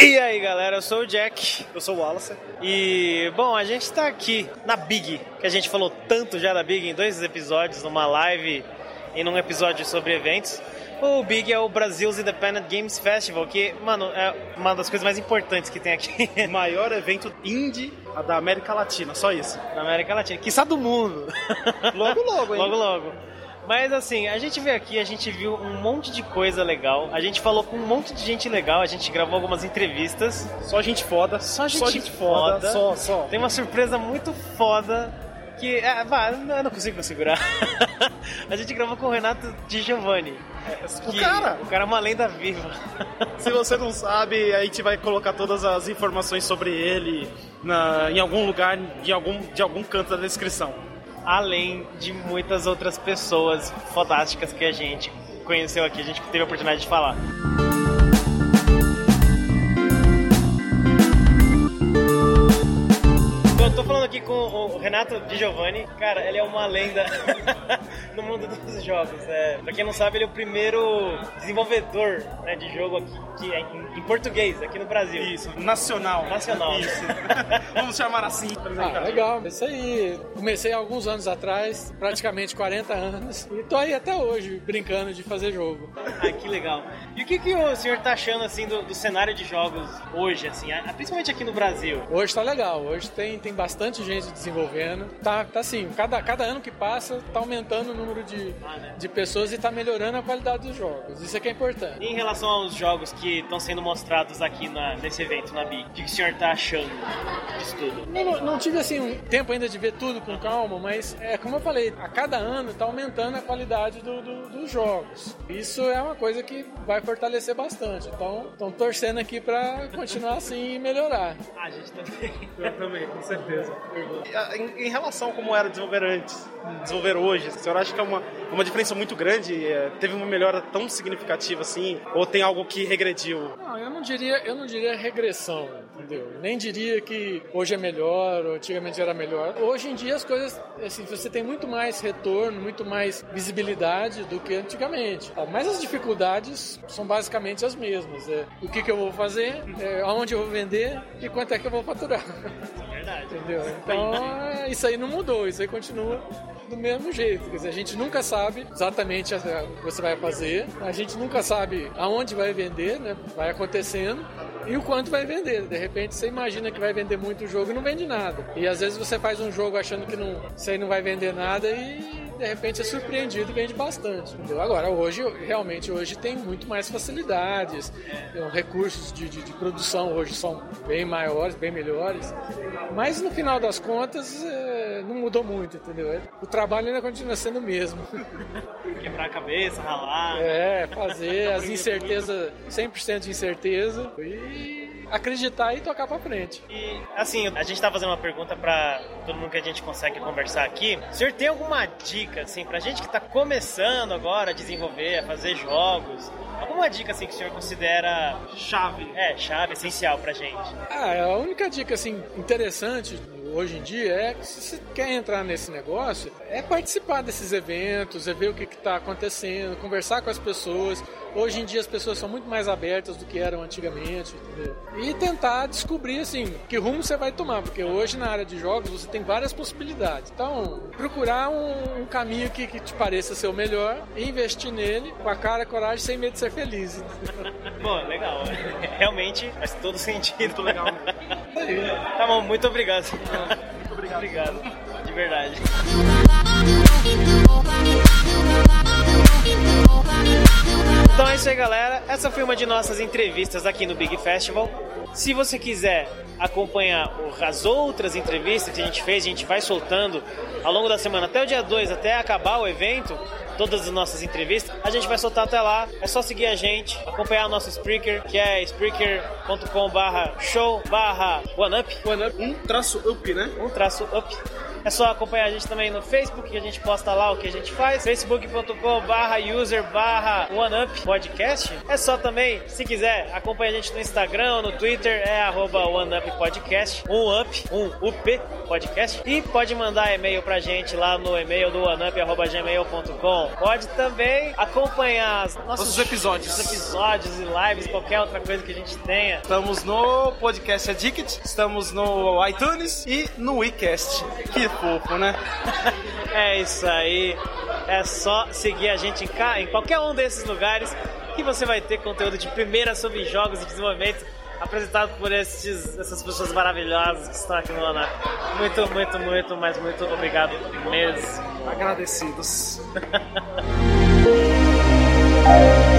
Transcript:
E aí galera, eu sou o Jack. Eu sou o Wallace. E, bom, a gente tá aqui na Big, que a gente falou tanto já da Big em dois episódios, numa live e num episódio sobre eventos. O Big é o Brasil's Independent Games Festival, que, mano, é uma das coisas mais importantes que tem aqui O maior evento indie da América Latina, só isso. na América Latina, que do mundo. Logo, logo, hein? Logo, logo. Mas assim, a gente veio aqui, a gente viu um monte de coisa legal, a gente falou com um monte de gente legal, a gente gravou algumas entrevistas. Só gente foda. Só gente foda. Só, só. Tem uma surpresa muito foda que. É, vá, eu não consigo segurar. a gente gravou com o Renato Di Giovanni. O cara, O cara é uma lenda viva. se você não sabe, a gente vai colocar todas as informações sobre ele na, em algum lugar, em algum, de algum canto da descrição. Além de muitas outras pessoas fantásticas que a gente conheceu aqui, a gente teve a oportunidade de falar. Aqui com o Renato Di Giovanni. Cara, ele é uma lenda no mundo dos jogos. É, pra quem não sabe, ele é o primeiro desenvolvedor né, de jogo aqui, que é em, em português, aqui no Brasil. Isso, nacional. Nacional. Isso. Vamos chamar assim. Ah, legal. Isso aí. Comecei há alguns anos atrás, praticamente 40 anos, e tô aí até hoje brincando de fazer jogo. Ah, que legal. E o que, que o senhor tá achando assim do, do cenário de jogos hoje, assim, a- principalmente aqui no Brasil? Hoje tá legal, hoje tem, tem bastante gente desenvolvendo. Tá, tá assim, cada, cada ano que passa tá aumentando o número de, Ah, né? de pessoas e tá melhorando a qualidade dos jogos. Isso é que é importante. E em relação aos jogos que estão sendo mostrados aqui na- nesse evento, na BIC, o que que o senhor tá achando disso tudo? Não, não, tive assim um tempo ainda de ver tudo com calma, mas é como eu falei, a cada ano está aumentando a qualidade do- do- dos jogos. Isso é uma coisa que vai fortalecer bastante. Então, estão torcendo aqui para continuar assim e melhorar. A gente também. Eu também, com certeza. Em, em relação a como era desenvolver antes, desenvolver hoje, o senhor acha que é uma, uma diferença muito grande? É, Teve uma melhora tão significativa assim? Ou tem algo que regrediu? Não, eu não diria, eu não diria regressão, entendeu? Nem diria que hoje é melhor, ou antigamente era melhor. Hoje em dia as coisas, assim, você tem muito mais retorno, muito mais visibilidade do que antigamente. Mas as dificuldades são basicamente as mesmas. É, o que, que eu vou fazer, é, aonde eu vou vender e quanto é que eu vou faturar. Entendeu? Então, é, isso aí não mudou, isso aí continua do mesmo jeito. Quer dizer, a gente nunca sabe exatamente a- o que você vai fazer, a gente nunca sabe aonde vai vender, né? Vai acontecendo. E o quanto vai vender. De repente você imagina que vai vender muito jogo e não vende nada. E às vezes você faz um jogo achando que não, não vai vender nada e de repente é surpreendido e vende bastante. Entendeu? Agora, hoje, realmente, hoje tem muito mais facilidades, Então, recursos de, de, de produção hoje são bem maiores, bem melhores. Mas no final das contas, é, não mudou muito, entendeu? O trabalho ainda continua sendo o mesmo. Quebrar a cabeça, ralar. É, fazer as incertezas, 100% de incerteza e acreditar e tocar pra frente. E, assim, a gente tá fazendo uma pergunta pra todo mundo que a gente consegue conversar aqui. O senhor tem alguma dica, assim, pra gente que tá começando agora a desenvolver, a fazer jogos? Alguma dica, assim, que o senhor considera, Chave. é, chave, essencial pra gente? Ah, a única dica assim interessante hoje em dia é que se você quer entrar nesse negócio, é participar desses eventos, é ver o que está acontecendo, conversar com as pessoas. Hoje em dia as pessoas são muito mais abertas do que eram antigamente, entendeu? E tentar descobrir assim que rumo você vai tomar, porque hoje na área de jogos você tem várias possibilidades. Então, procurar um, um caminho que, que te pareça ser o melhor investir nele com a cara, coragem, sem medo de ser feliz. Pô, legal. Realmente faz todo sentido. Muito legal. Tá bom, muito obrigado. Muito obrigado. Obrigado. De verdade. Então é isso aí, galera. Essa foi uma de nossas entrevistas aqui no Big Festival. Se você quiser acompanhar as outras entrevistas que a gente fez, a gente vai soltando ao longo da semana, até o dia 2, até acabar o evento, todas as nossas entrevistas, a gente vai soltar até lá. É só seguir a gente, acompanhar o nosso Spreaker, que é spreaker.com barra show barra one up, Um traço up, né? um traço up. É só acompanhar a gente também no Facebook, que a gente posta lá o que a gente faz. facebook.com barra user barra OneUp Podcast. É só também, se quiser, acompanha a gente no Instagram, no Twitter, é arroba OneUp Podcast. Um up, um UP Podcast. E pode mandar e-mail pra gente lá no e-mail do oneup.gmail.com. Pode também acompanhar nossos, nossos episódios. episódios e lives, qualquer outra coisa que a gente tenha. Estamos no Podcast Addict, estamos no iTunes e no WeCast. Que fofo, né? é isso aí. É só seguir a gente em, em qualquer um desses lugares que você vai ter conteúdo de primeira sobre jogos e desenvolvimento apresentado por esses, essas pessoas maravilhosas que estão aqui no ANAP. Muito, muito, muito, mas muito obrigado mesmo. Agradecidos.